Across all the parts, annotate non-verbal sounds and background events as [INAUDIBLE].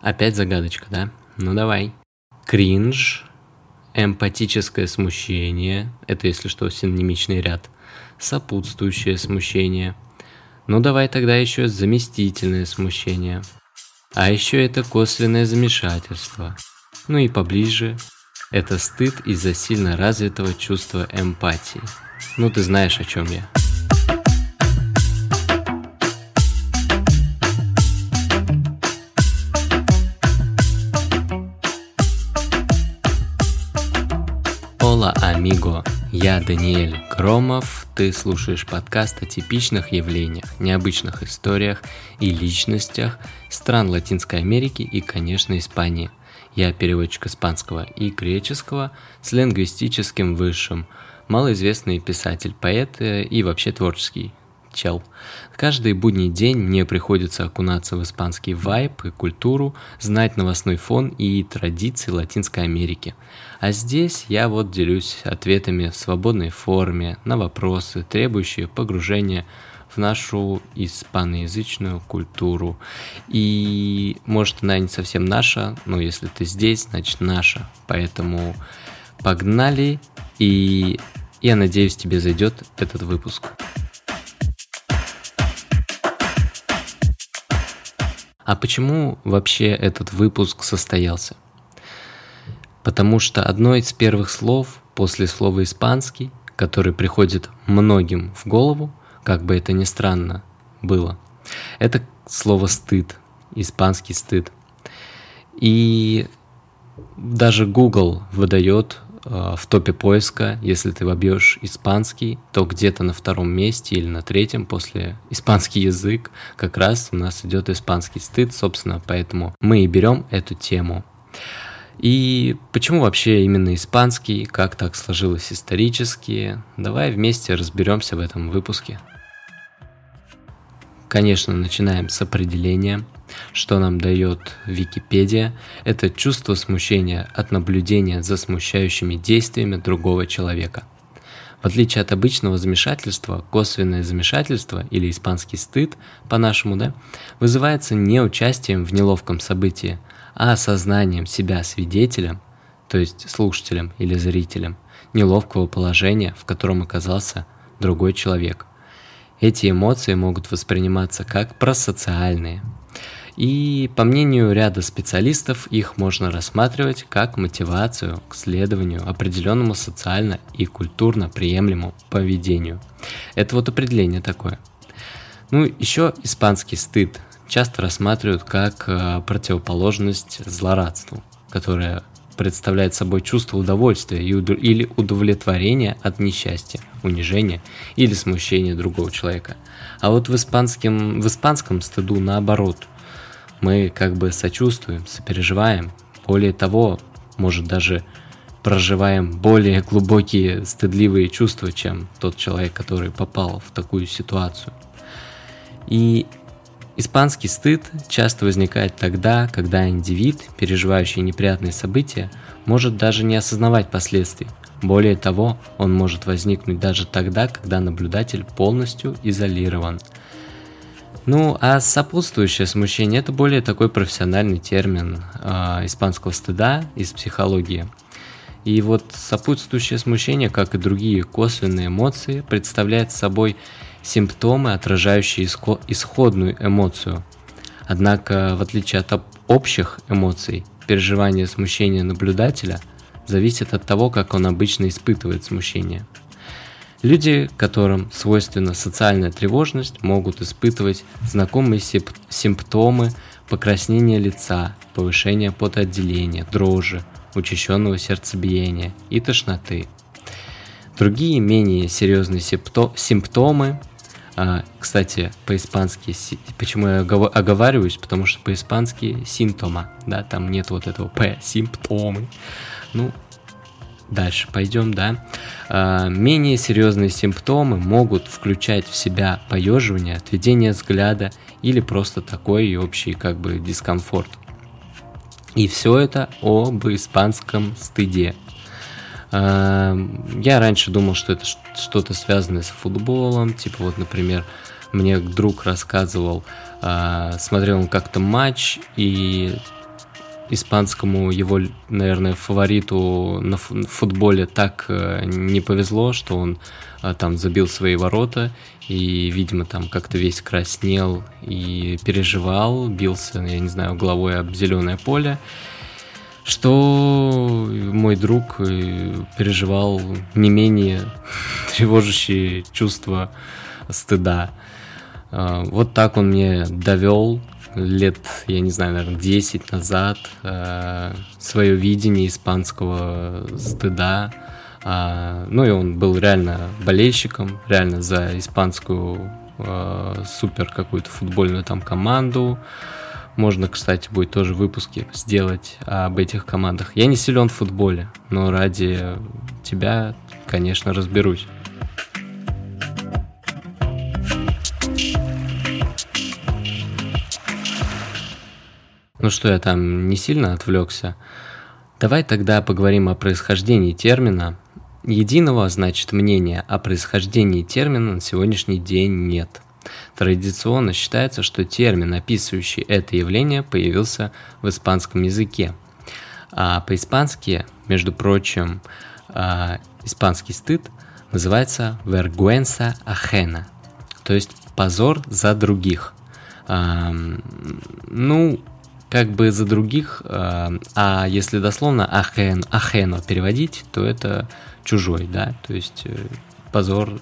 Опять загадочка, да? Ну давай. Кринж, эмпатическое смущение, это если что синонимичный ряд, сопутствующее смущение. Ну давай тогда еще заместительное смущение. А еще это косвенное замешательство. Ну и поближе это стыд из-за сильно развитого чувства эмпатии. Ну ты знаешь, о чем я. Амиго! Я Даниэль Громов, ты слушаешь подкаст о типичных явлениях, необычных историях и личностях стран Латинской Америки и, конечно, Испании – я переводчик испанского и греческого с лингвистическим высшим, малоизвестный писатель, поэт э, и вообще творческий чел. Каждый будний день мне приходится окунаться в испанский вайб и культуру, знать новостной фон и традиции Латинской Америки. А здесь я вот делюсь ответами в свободной форме на вопросы, требующие погружения в нашу испаноязычную культуру. И может она не совсем наша, но если ты здесь, значит наша. Поэтому погнали, и я надеюсь, тебе зайдет этот выпуск. А почему вообще этот выпуск состоялся? Потому что одно из первых слов после слова «испанский», который приходит многим в голову, как бы это ни странно было. Это слово «стыд», испанский стыд. И даже Google выдает в топе поиска, если ты вобьешь испанский, то где-то на втором месте или на третьем после испанский язык как раз у нас идет испанский стыд, собственно, поэтому мы и берем эту тему. И почему вообще именно испанский, как так сложилось исторически, давай вместе разберемся в этом выпуске. Конечно, начинаем с определения. Что нам дает Википедия? Это чувство смущения от наблюдения за смущающими действиями другого человека. В отличие от обычного замешательства, косвенное замешательство или испанский стыд, по-нашему, да, вызывается не участием в неловком событии, а осознанием себя свидетелем, то есть слушателем или зрителем, неловкого положения, в котором оказался другой человек. Эти эмоции могут восприниматься как просоциальные. И по мнению ряда специалистов, их можно рассматривать как мотивацию к следованию определенному социально и культурно приемлемому поведению. Это вот определение такое. Ну, еще испанский стыд часто рассматривают как э, противоположность злорадству, которое представляет собой чувство удовольствия или удовлетворения от несчастья, унижения или смущения другого человека. А вот в, испанском, в испанском стыду наоборот. Мы как бы сочувствуем, сопереживаем. Более того, может даже проживаем более глубокие стыдливые чувства, чем тот человек, который попал в такую ситуацию. И Испанский стыд часто возникает тогда, когда индивид, переживающий неприятные события, может даже не осознавать последствий. Более того, он может возникнуть даже тогда, когда наблюдатель полностью изолирован. Ну, а сопутствующее смущение – это более такой профессиональный термин э, испанского стыда из психологии. И вот сопутствующее смущение, как и другие косвенные эмоции, представляет собой симптомы, отражающие исходную эмоцию. Однако, в отличие от общих эмоций, переживание смущения наблюдателя зависит от того, как он обычно испытывает смущение. Люди, которым свойственна социальная тревожность, могут испытывать знакомые симптомы покраснения лица, повышения потоотделения, дрожи, учащенного сердцебиения и тошноты. Другие менее серьезные симптомы а, кстати, по-испански, почему я оговариваюсь, потому что по-испански симптома, да, там нет вот этого п, симптомы. Ну, дальше пойдем, да. А, менее серьезные симптомы могут включать в себя поеживание, отведение взгляда или просто такой общий как бы дискомфорт. И все это об испанском стыде. Я раньше думал, что это что-то связанное с футболом, типа вот, например, мне друг рассказывал, а, смотрел он как-то матч, и испанскому его, наверное, фавориту на футболе так э, не повезло, что он э, там забил свои ворота и, видимо, там как-то весь краснел и переживал, бился, я не знаю, головой об зеленое поле, что мой друг э, переживал не менее [LAUGHS] тревожащие чувства стыда. Вот так он мне довел лет, я не знаю, наверное, 10 назад э, свое видение испанского стыда. Э, ну и он был реально болельщиком, реально за испанскую э, супер какую-то футбольную там команду. Можно, кстати, будет тоже выпуски сделать об этих командах. Я не силен в футболе, но ради тебя, конечно, разберусь. Ну что, я там не сильно отвлекся? Давай тогда поговорим о происхождении термина. Единого, значит, мнения о происхождении термина на сегодняшний день нет. Традиционно считается, что термин, описывающий это явление, появился в испанском языке. А по-испански, между прочим, а, испанский стыд называется vergüenza ajena, то есть позор за других. Ну, как бы за других, э, а если дословно ахен, ахено переводить, то это чужой, да, то есть э, позор,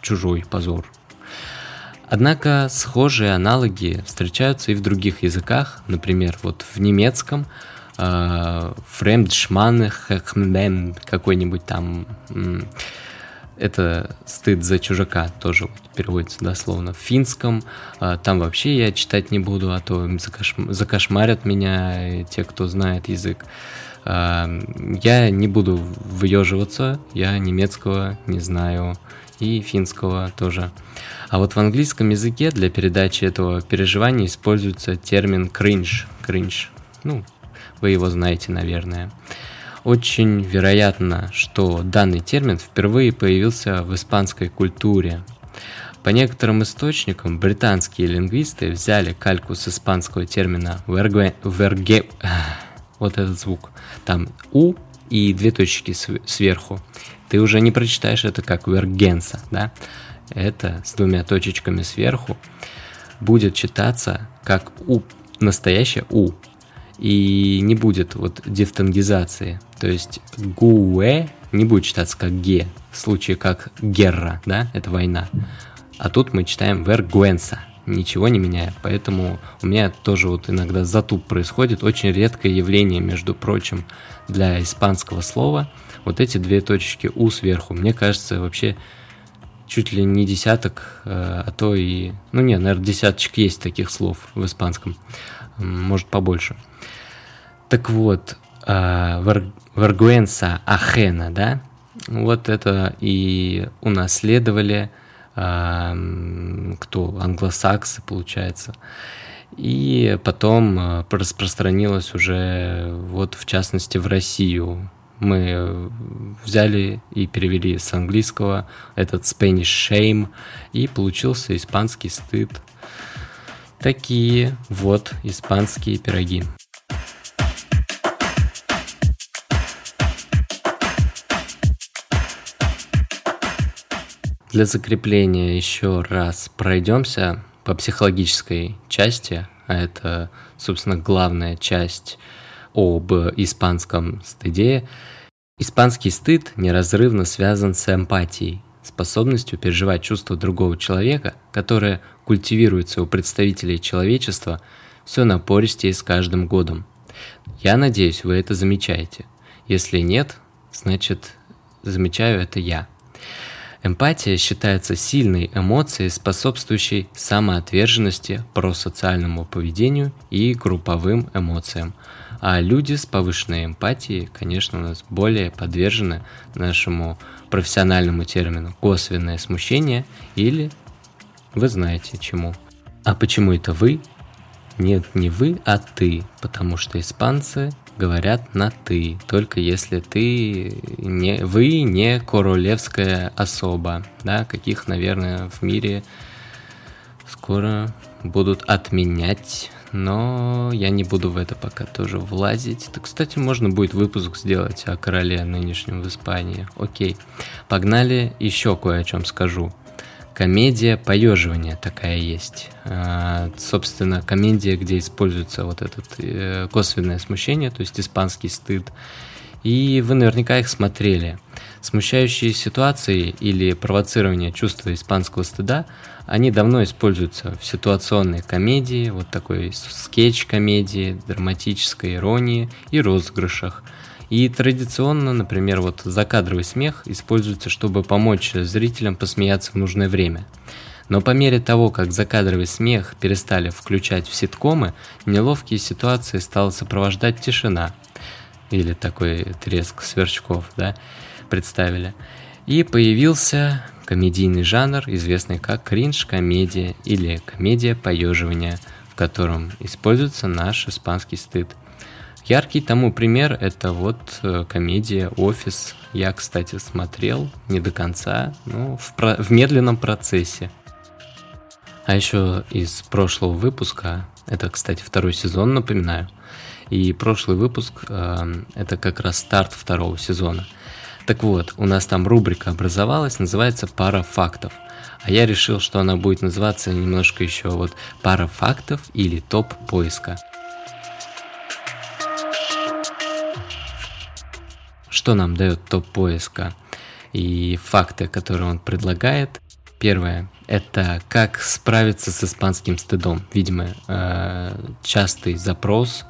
чужой позор. Однако схожие аналоги встречаются и в других языках, например, вот в немецком Фремдшман э, какой-нибудь там это стыд за чужака, тоже вот переводится дословно. В финском а, там вообще я читать не буду, а то закошм... закошмарят меня те, кто знает язык. А, я не буду выеживаться, я немецкого не знаю и финского тоже. А вот в английском языке для передачи этого переживания используется термин кринж. Кринж. Ну, вы его знаете, наверное. Очень вероятно, что данный термин впервые появился в испанской культуре. По некоторым источникам британские лингвисты взяли кальку с испанского термина верге, верге, [SIGHS] вот этот звук, там у и две точки сверху. Ты уже не прочитаешь это как вергенса, да? Это с двумя точечками сверху будет читаться как у, настоящее у, и не будет вот дифтонгизации. То есть гуэ не будет читаться как ге, в случае как герра, да, это война. А тут мы читаем вергуэнса, ничего не меняя. Поэтому у меня тоже вот иногда затуп происходит, очень редкое явление, между прочим, для испанского слова. Вот эти две точечки у сверху, мне кажется, вообще чуть ли не десяток, э, а то и... Ну не, наверное, десяточек есть таких слов в испанском, может побольше. Так вот, Варгуэнса Ахена, да, вот это и унаследовали кто? Англосаксы, получается. И потом распространилось уже, вот в частности, в Россию. Мы взяли и перевели с английского этот Spanish Shame, и получился испанский стыд. Такие вот испанские пироги. Для закрепления еще раз пройдемся по психологической части, а это, собственно, главная часть об испанском стыде. Испанский стыд неразрывно связан с эмпатией, способностью переживать чувства другого человека, которое культивируется у представителей человечества все напористее с каждым годом. Я надеюсь, вы это замечаете. Если нет, значит, замечаю это я – Эмпатия считается сильной эмоцией, способствующей самоотверженности, просоциальному поведению и групповым эмоциям. А люди с повышенной эмпатией, конечно, у нас более подвержены нашему профессиональному термину косвенное смущение или вы знаете чему. А почему это вы? Нет, не вы, а ты, потому что испанцы говорят на «ты», только если ты не, вы не королевская особа, да, каких, наверное, в мире скоро будут отменять но я не буду в это пока тоже влазить. Так, кстати, можно будет выпуск сделать о короле нынешнем в Испании. Окей, погнали, еще кое о чем скажу. Комедия поеживания такая есть. А, собственно, комедия, где используется вот это э, косвенное смущение, то есть испанский стыд. И вы наверняка их смотрели. Смущающие ситуации или провоцирование чувства испанского стыда, они давно используются в ситуационной комедии, вот такой скетч-комедии, драматической иронии и розыгрышах. И традиционно, например, вот закадровый смех используется, чтобы помочь зрителям посмеяться в нужное время. Но по мере того, как закадровый смех перестали включать в ситкомы, неловкие ситуации стала сопровождать тишина. Или такой треск сверчков, да представили. И появился комедийный жанр, известный как кринж-комедия или комедия поеживания, в котором используется наш испанский стыд. Яркий тому пример – это вот э, комедия «Офис». Я, кстати, смотрел не до конца, но в, про- в медленном процессе. А еще из прошлого выпуска, это, кстати, второй сезон, напоминаю, и прошлый выпуск э, это как раз старт второго сезона – так вот, у нас там рубрика образовалась, называется «Пара фактов». А я решил, что она будет называться немножко еще вот «Пара фактов» или «Топ поиска». Что нам дает топ поиска и факты, которые он предлагает? Первое – это как справиться с испанским стыдом. Видимо, э, частый запрос.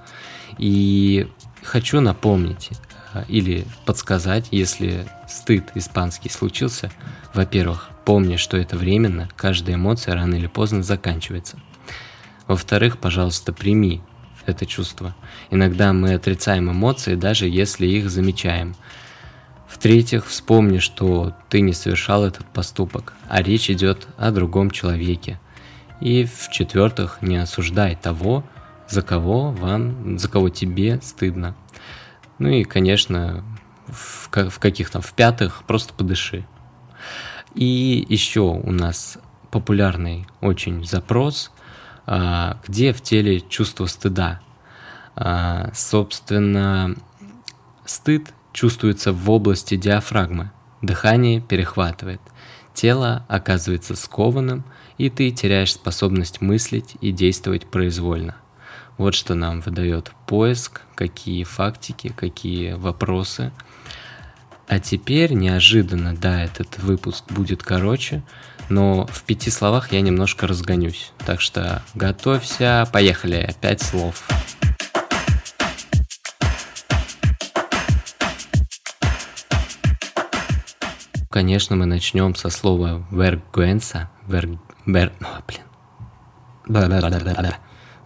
И хочу напомнить, а, или подсказать, если стыд испанский случился, во-первых, помни, что это временно, каждая эмоция рано или поздно заканчивается. Во-вторых, пожалуйста, прими это чувство. Иногда мы отрицаем эмоции, даже если их замечаем. В-третьих, вспомни, что ты не совершал этот поступок, а речь идет о другом человеке. И в-четвертых, не осуждай того, за кого вам, за кого тебе стыдно. Ну и, конечно, в, в каких там, в пятых просто подыши. И еще у нас популярный очень запрос, где в теле чувство стыда. А, собственно, стыд чувствуется в области диафрагмы. Дыхание перехватывает. Тело оказывается скованным, и ты теряешь способность мыслить и действовать произвольно. Вот что нам выдает поиск, какие фактики, какие вопросы. А теперь неожиданно, да, этот выпуск будет короче, но в пяти словах я немножко разгонюсь. Так что готовься, поехали, пять слов. Конечно, мы начнем со слова vergüenza. Ver, ver, oh, блин.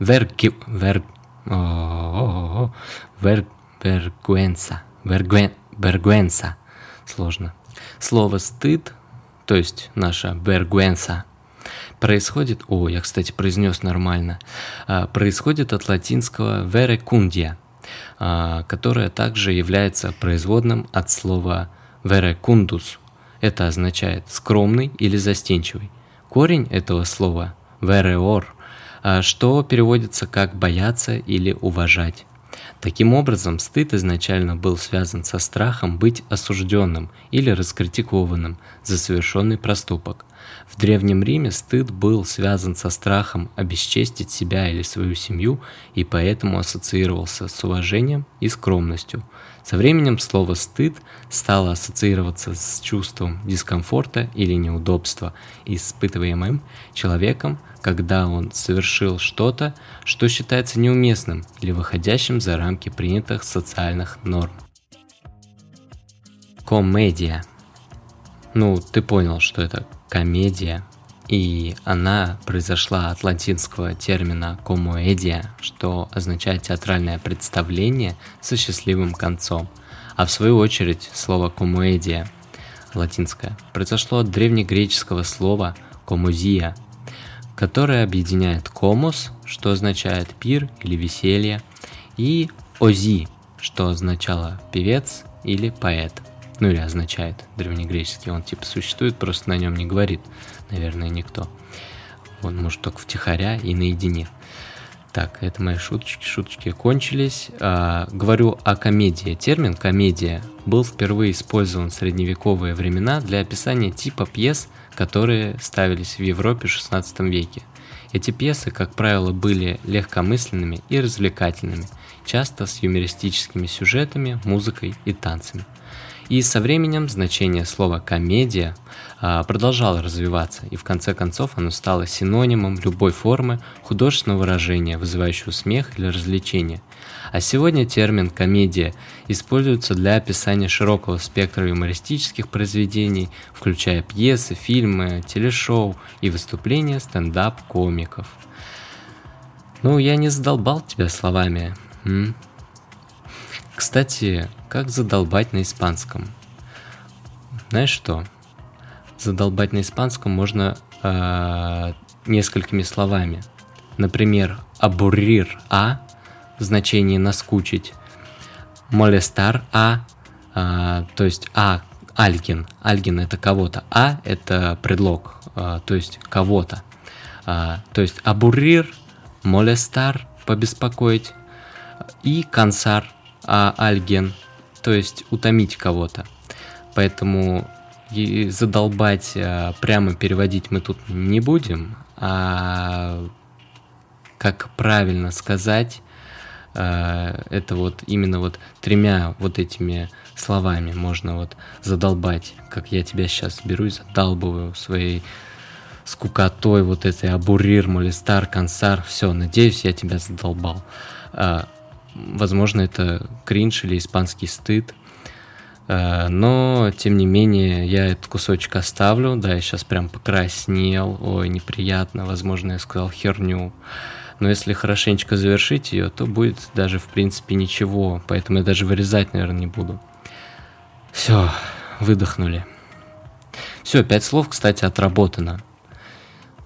Vergi, ver, о, вер, вергуенса, вергуен, вергуенса, сложно. Слово стыд, то есть наша вергуенса, происходит, о, я, кстати, произнес нормально, а, происходит от латинского verecundia, а, которое также является производным от слова verecundus. Это означает скромный или застенчивый. Корень этого слова vereor а, что переводится как «бояться» или «уважать». Таким образом, стыд изначально был связан со страхом быть осужденным или раскритикованным за совершенный проступок. В Древнем Риме стыд был связан со страхом обесчестить себя или свою семью и поэтому ассоциировался с уважением и скромностью. Со временем слово «стыд» стало ассоциироваться с чувством дискомфорта или неудобства, испытываемым человеком когда он совершил что-то, что считается неуместным или выходящим за рамки принятых социальных норм. Комедия. Ну, ты понял, что это комедия, и она произошла от латинского термина комоедия, что означает театральное представление со счастливым концом. А в свою очередь слово комоедия, латинское, произошло от древнегреческого слова комузия, которая объединяет комос, что означает пир или веселье, и ози, что означало певец или поэт. Ну или означает древнегреческий, он типа существует, просто на нем не говорит, наверное, никто. Он может только втихаря и наедине. Так, это мои шуточки. Шуточки кончились. А, говорю о комедии. Термин «комедия» был впервые использован в средневековые времена для описания типа пьес, которые ставились в Европе в XVI веке. Эти пьесы, как правило, были легкомысленными и развлекательными, часто с юмористическими сюжетами, музыкой и танцами. И со временем значение слова «комедия» а, продолжало развиваться, и в конце концов оно стало синонимом любой формы художественного выражения, вызывающего смех или развлечения. А сегодня термин «комедия» используется для описания широкого спектра юмористических произведений, включая пьесы, фильмы, телешоу и выступления стендап-комиков. Ну, я не задолбал тебя словами. М? Кстати, как задолбать на испанском? Знаешь что? Задолбать на испанском можно э, несколькими словами. Например, абурир а в значении наскучить, молестар а, э, то есть а альгин. Альгин это кого-то, а это предлог, э, то есть кого-то. Э, то есть абурир, молестар побеспокоить и кансар а альген то есть утомить кого-то. Поэтому и задолбать, а, прямо переводить мы тут не будем, а как правильно сказать, а, это вот именно вот тремя вот этими словами можно вот задолбать, как я тебя сейчас беру и задалбываю своей скукотой вот этой абурир, молестар, консар, все, надеюсь, я тебя задолбал. А, Возможно, это кринж или испанский стыд. Э, но, тем не менее, я этот кусочек оставлю. Да, я сейчас прям покраснел. Ой, неприятно. Возможно, я сказал херню. Но если хорошенечко завершить ее, то будет даже, в принципе, ничего. Поэтому я даже вырезать, наверное, не буду. Все, выдохнули. Все, пять слов, кстати, отработано.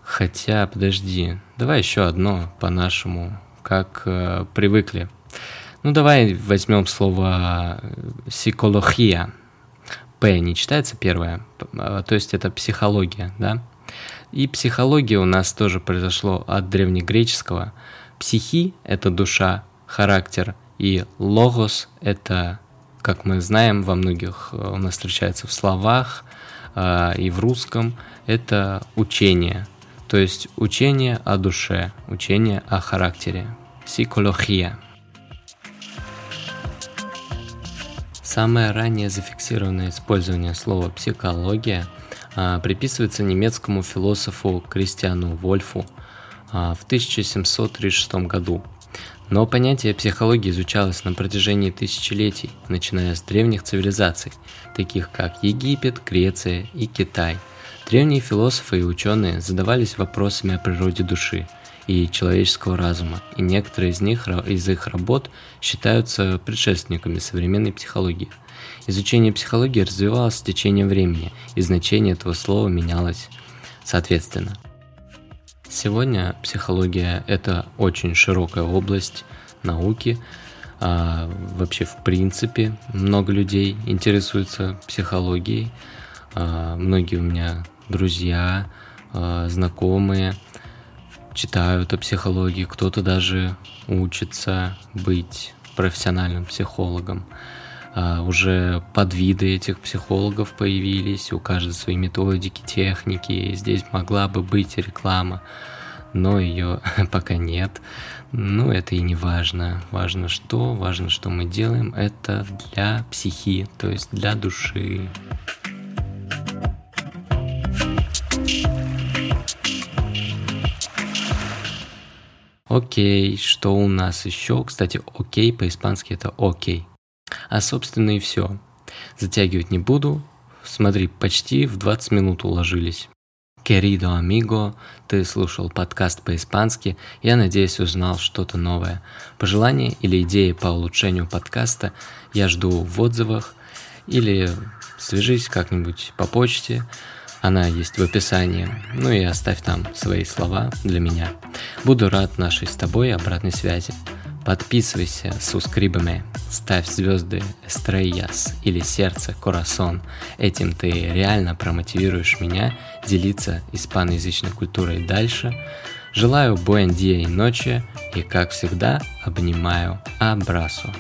Хотя, подожди, давай еще одно по-нашему, как э, привыкли. Ну, давай возьмем слово психология. П не читается первое, а, то есть это психология, да? И психология у нас тоже произошло от древнегреческого. Психи – это душа, характер, и логос – это, как мы знаем, во многих э, у нас встречается в словах э, и в русском, это учение, то есть учение о душе, учение о характере, психология – Самое ранее зафиксированное использование слова «психология» а, приписывается немецкому философу Кристиану Вольфу а, в 1736 году. Но понятие психологии изучалось на протяжении тысячелетий, начиная с древних цивилизаций, таких как Египет, Греция и Китай. Древние философы и ученые задавались вопросами о природе души – и человеческого разума, и некоторые из них из их работ считаются предшественниками современной психологии. Изучение психологии развивалось с течением времени, и значение этого слова менялось соответственно. Сегодня психология – это очень широкая область науки, а, вообще в принципе много людей интересуются психологией, а, многие у меня друзья, а, знакомые – читают о психологии, кто-то даже учится быть профессиональным психологом. А, уже подвиды этих психологов появились, у каждой свои методики, техники. Здесь могла бы быть реклама, но ее [LAUGHS] пока нет. Ну, это и не важно. Важно что? Важно, что мы делаем. Это для психи, то есть для души. Окей, что у нас еще? Кстати, окей по-испански это окей. А собственно и все. Затягивать не буду. Смотри, почти в 20 минут уложились. Querido amigo, ты слушал подкаст по-испански, я надеюсь узнал что-то новое. Пожелания или идеи по улучшению подкаста я жду в отзывах или свяжись как-нибудь по почте. Она есть в описании. Ну и оставь там свои слова для меня. Буду рад нашей с тобой обратной связи. Подписывайся, сускрибами, ставь звезды Эстрейяс или сердце Корасон. Этим ты реально промотивируешь меня делиться испаноязычной культурой дальше. Желаю буэн и ночи и, как всегда, обнимаю абрасу.